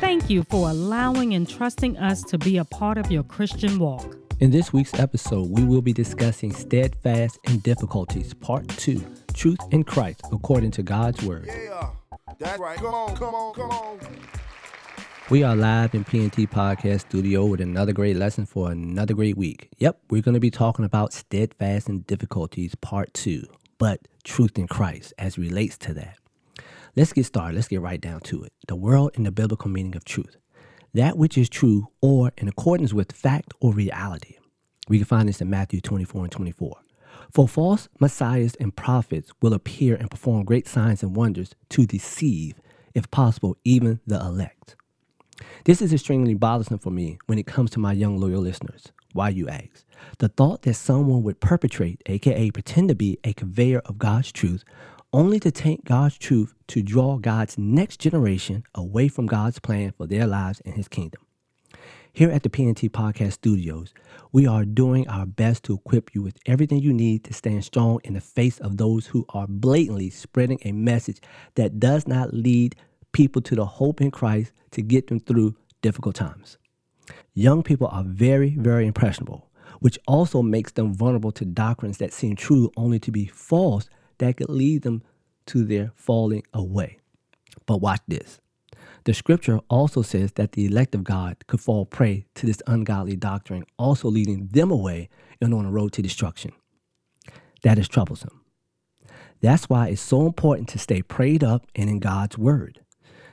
Thank you for allowing and trusting us to be a part of your Christian walk. In this week's episode, we will be discussing Steadfast in Difficulties, Part 2 Truth in Christ, according to God's Word. Yeah. That's right. Come on, come on, come on. We are live in PNT Podcast Studio with another great lesson for another great week. Yep, we're going to be talking about steadfast in difficulties, part two, but truth in Christ as relates to that. Let's get started. Let's get right down to it. The world and the biblical meaning of truth. That which is true or in accordance with fact or reality. We can find this in Matthew 24 and 24. For false messiahs and prophets will appear and perform great signs and wonders to deceive, if possible, even the elect. This is extremely bothersome for me when it comes to my young loyal listeners. Why, you ask? The thought that someone would perpetrate, aka pretend to be a conveyor of God's truth, only to taint God's truth to draw God's next generation away from God's plan for their lives and His kingdom. Here at the PNT Podcast Studios, we are doing our best to equip you with everything you need to stand strong in the face of those who are blatantly spreading a message that does not lead people to the hope in Christ to get them through difficult times. Young people are very, very impressionable, which also makes them vulnerable to doctrines that seem true only to be false that could lead them to their falling away. But watch this. The scripture also says that the elect of God could fall prey to this ungodly doctrine, also leading them away and on a road to destruction. That is troublesome. That's why it's so important to stay prayed up and in God's word.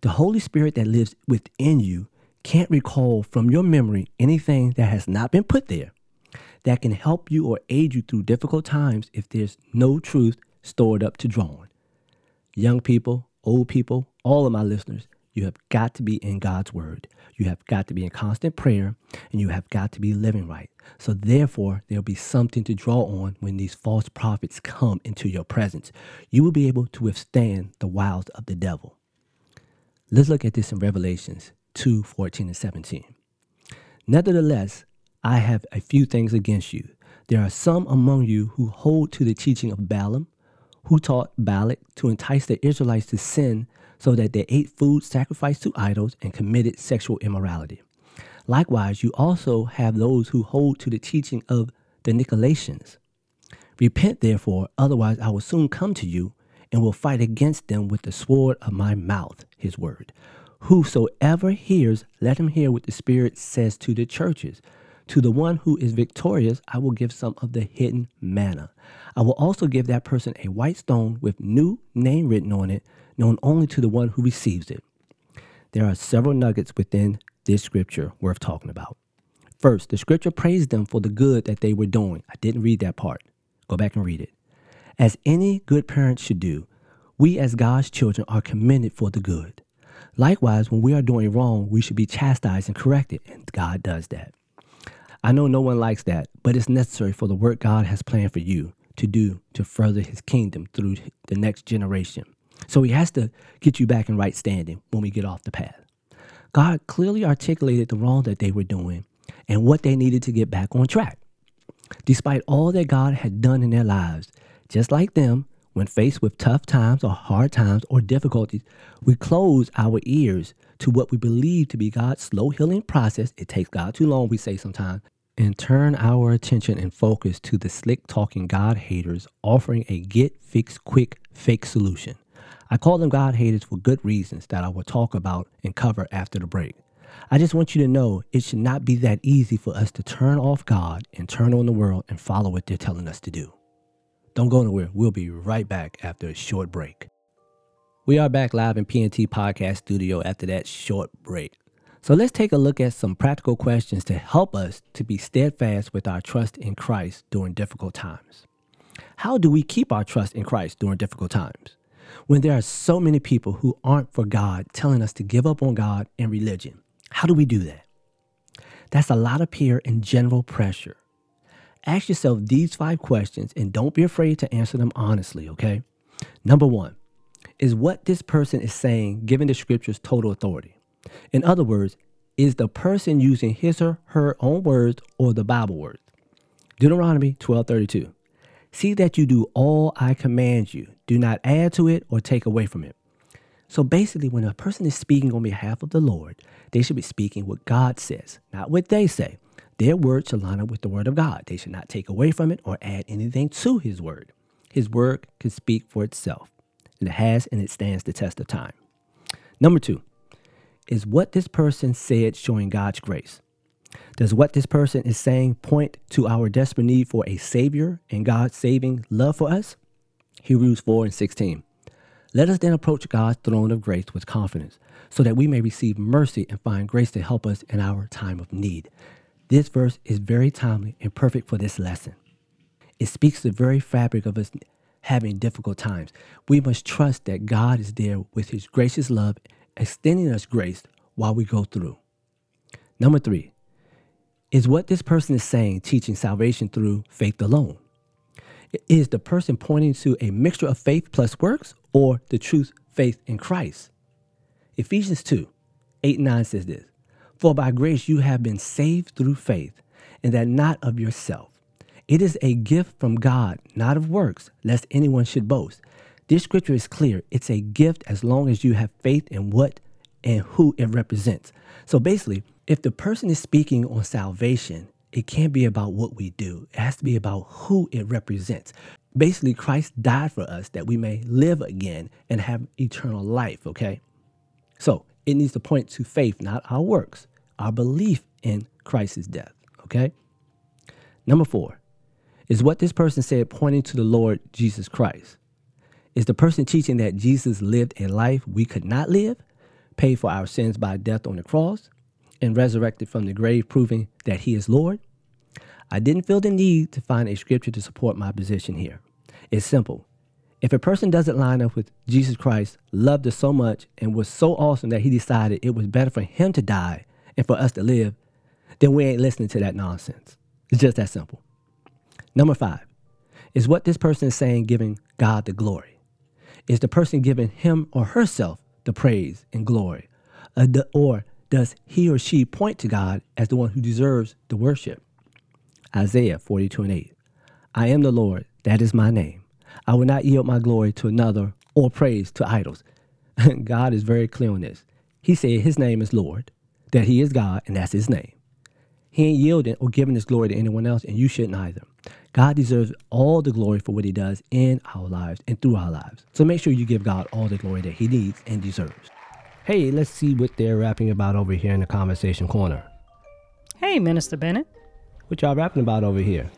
The Holy Spirit that lives within you can't recall from your memory anything that has not been put there that can help you or aid you through difficult times if there's no truth stored up to draw on. Young people, old people, all of my listeners, you have got to be in God's word. You have got to be in constant prayer and you have got to be living right. So, therefore, there'll be something to draw on when these false prophets come into your presence. You will be able to withstand the wiles of the devil. Let's look at this in Revelations 2 14 and 17. Nevertheless, I have a few things against you. There are some among you who hold to the teaching of Balaam, who taught Balak to entice the Israelites to sin so that they ate food sacrificed to idols and committed sexual immorality. Likewise, you also have those who hold to the teaching of the Nicolaitans. Repent, therefore, otherwise I will soon come to you and will fight against them with the sword of my mouth, his word. Whosoever hears, let him hear what the Spirit says to the churches. To the one who is victorious, I will give some of the hidden manna. I will also give that person a white stone with new name written on it, known only to the one who receives it. There are several nuggets within this scripture worth talking about. First, the scripture praised them for the good that they were doing. I didn't read that part. Go back and read it. As any good parent should do, we as God's children are commended for the good. Likewise, when we are doing wrong, we should be chastised and corrected, and God does that. I know no one likes that, but it's necessary for the work God has planned for you to do to further his kingdom through the next generation. So he has to get you back in right standing when we get off the path. God clearly articulated the wrong that they were doing and what they needed to get back on track. Despite all that God had done in their lives, just like them, when faced with tough times or hard times or difficulties, we close our ears to what we believe to be God's slow healing process. It takes God too long, we say sometimes, and turn our attention and focus to the slick talking God haters offering a get fix quick fake solution. I call them God haters for good reasons that I will talk about and cover after the break. I just want you to know it should not be that easy for us to turn off God and turn on the world and follow what they're telling us to do. Don't go anywhere. We'll be right back after a short break. We are back live in PNT Podcast Studio after that short break. So let's take a look at some practical questions to help us to be steadfast with our trust in Christ during difficult times. How do we keep our trust in Christ during difficult times? When there are so many people who aren't for God telling us to give up on God and religion, How do we do that? That's a lot of peer and general pressure. Ask yourself these five questions and don't be afraid to answer them honestly, okay? Number one, is what this person is saying given the scripture's total authority? In other words, is the person using his or her own words or the Bible words? Deuteronomy 12:32. See that you do all I command you. Do not add to it or take away from it. So basically, when a person is speaking on behalf of the Lord, they should be speaking what God says, not what they say. Their words should line up with the word of God. They should not take away from it or add anything to his word. His word can speak for itself, and it has and it stands the test of time. Number two, is what this person said showing God's grace? Does what this person is saying point to our desperate need for a Savior and God's saving love for us? Hebrews 4 and 16. Let us then approach God's throne of grace with confidence, so that we may receive mercy and find grace to help us in our time of need. This verse is very timely and perfect for this lesson. It speaks the very fabric of us having difficult times. We must trust that God is there with His gracious love, extending us grace while we go through. Number three, is what this person is saying teaching salvation through faith alone? Is the person pointing to a mixture of faith plus works or the truth, faith in Christ? Ephesians 2 8 and 9 says this For by grace you have been saved through faith, and that not of yourself. It is a gift from God, not of works, lest anyone should boast. This scripture is clear. It's a gift as long as you have faith in what and who it represents. So basically, if the person is speaking on salvation, it can't be about what we do. It has to be about who it represents. Basically, Christ died for us that we may live again and have eternal life, okay? So it needs to point to faith, not our works, our belief in Christ's death, okay? Number four, is what this person said pointing to the Lord Jesus Christ? Is the person teaching that Jesus lived a life we could not live, paid for our sins by death on the cross, and resurrected from the grave, proving that he is Lord? I didn't feel the need to find a scripture to support my position here. It's simple. If a person doesn't line up with Jesus Christ, loved us so much, and was so awesome that he decided it was better for him to die and for us to live, then we ain't listening to that nonsense. It's just that simple. Number five is what this person is saying giving God the glory? Is the person giving him or herself the praise and glory? Uh, or does he or she point to God as the one who deserves the worship? Isaiah 42 and 8. I am the Lord, that is my name. I will not yield my glory to another or praise to idols. God is very clear on this. He said his name is Lord, that he is God, and that's his name. He ain't yielding or giving his glory to anyone else, and you shouldn't either. God deserves all the glory for what he does in our lives and through our lives. So make sure you give God all the glory that he needs and deserves. Hey, let's see what they're rapping about over here in the conversation corner. Hey, Minister Bennett. What y'all rapping about over here?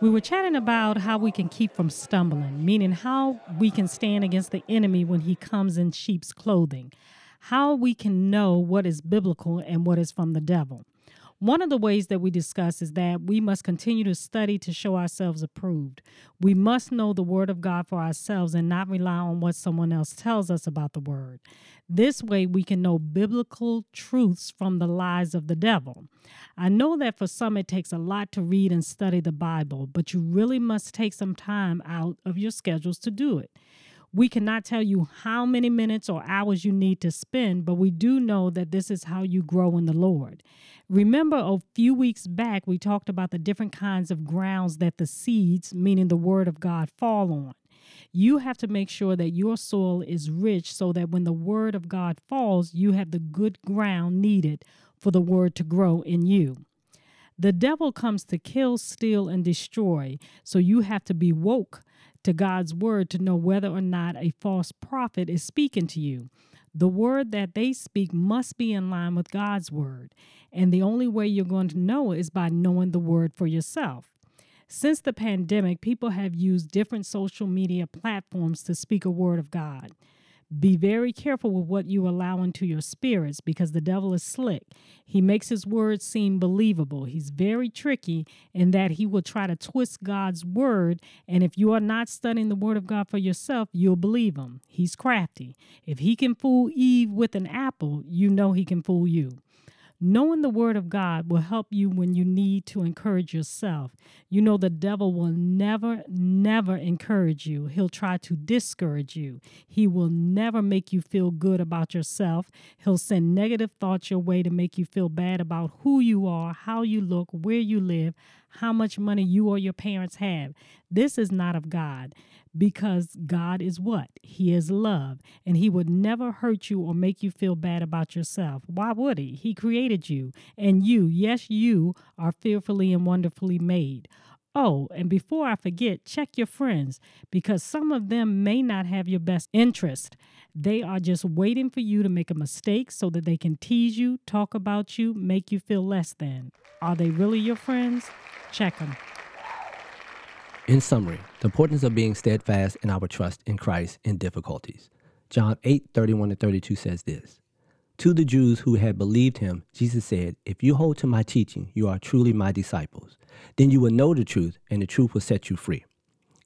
We were chatting about how we can keep from stumbling, meaning how we can stand against the enemy when he comes in sheep's clothing, how we can know what is biblical and what is from the devil. One of the ways that we discuss is that we must continue to study to show ourselves approved. We must know the Word of God for ourselves and not rely on what someone else tells us about the Word. This way, we can know biblical truths from the lies of the devil. I know that for some it takes a lot to read and study the Bible, but you really must take some time out of your schedules to do it. We cannot tell you how many minutes or hours you need to spend, but we do know that this is how you grow in the Lord. Remember, a few weeks back, we talked about the different kinds of grounds that the seeds, meaning the Word of God, fall on. You have to make sure that your soil is rich so that when the Word of God falls, you have the good ground needed for the Word to grow in you. The devil comes to kill, steal, and destroy, so you have to be woke to God's word to know whether or not a false prophet is speaking to you. The word that they speak must be in line with God's word. And the only way you're going to know is by knowing the word for yourself. Since the pandemic, people have used different social media platforms to speak a word of God. Be very careful with what you allow into your spirits because the devil is slick. He makes his words seem believable. He's very tricky in that he will try to twist God's word. And if you are not studying the word of God for yourself, you'll believe him. He's crafty. If he can fool Eve with an apple, you know he can fool you. Knowing the Word of God will help you when you need to encourage yourself. You know, the devil will never, never encourage you. He'll try to discourage you. He will never make you feel good about yourself. He'll send negative thoughts your way to make you feel bad about who you are, how you look, where you live, how much money you or your parents have. This is not of God because God is what? He is love, and He would never hurt you or make you feel bad about yourself. Why would He? He created you, and you, yes, you are fearfully and wonderfully made. Oh, and before I forget, check your friends because some of them may not have your best interest. They are just waiting for you to make a mistake so that they can tease you, talk about you, make you feel less than. Are they really your friends? Check them. In summary, the importance of being steadfast in our trust in Christ in difficulties. John 8 31 to 32 says this To the Jews who had believed him, Jesus said, If you hold to my teaching, you are truly my disciples. Then you will know the truth, and the truth will set you free.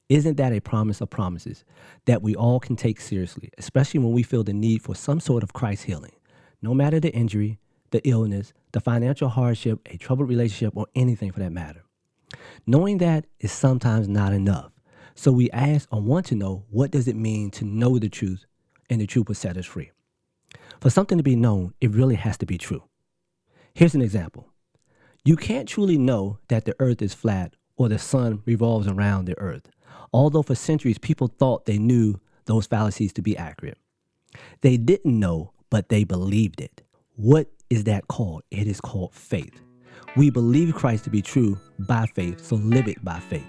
Isn't that a promise of promises that we all can take seriously, especially when we feel the need for some sort of Christ healing? No matter the injury, the illness, the financial hardship, a troubled relationship, or anything for that matter. Knowing that is sometimes not enough. So we ask or want to know what does it mean to know the truth and the truth will set us free. For something to be known, it really has to be true. Here's an example. You can't truly know that the earth is flat or the sun revolves around the earth, although for centuries people thought they knew those fallacies to be accurate. They didn't know, but they believed it. What is that called? It is called faith. We believe Christ to be true by faith, so live it by faith.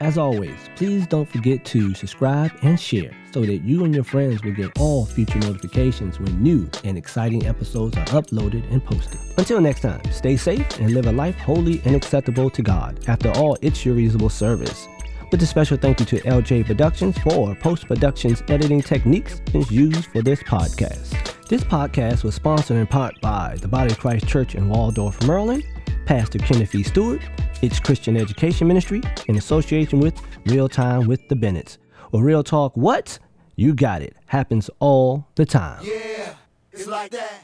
As always, please don't forget to subscribe and share so that you and your friends will get all future notifications when new and exciting episodes are uploaded and posted. Until next time, stay safe and live a life holy and acceptable to God. After all, it's your reasonable service. With a special thank you to LJ Productions for post production's editing techniques used for this podcast. This podcast was sponsored in part by the Body of Christ Church in Waldorf, Maryland, Pastor Kenneth E. Stewart, its Christian Education Ministry, in association with Real Time with the Bennetts. Or Real Talk, what? You got it. Happens all the time. Yeah, it's like that.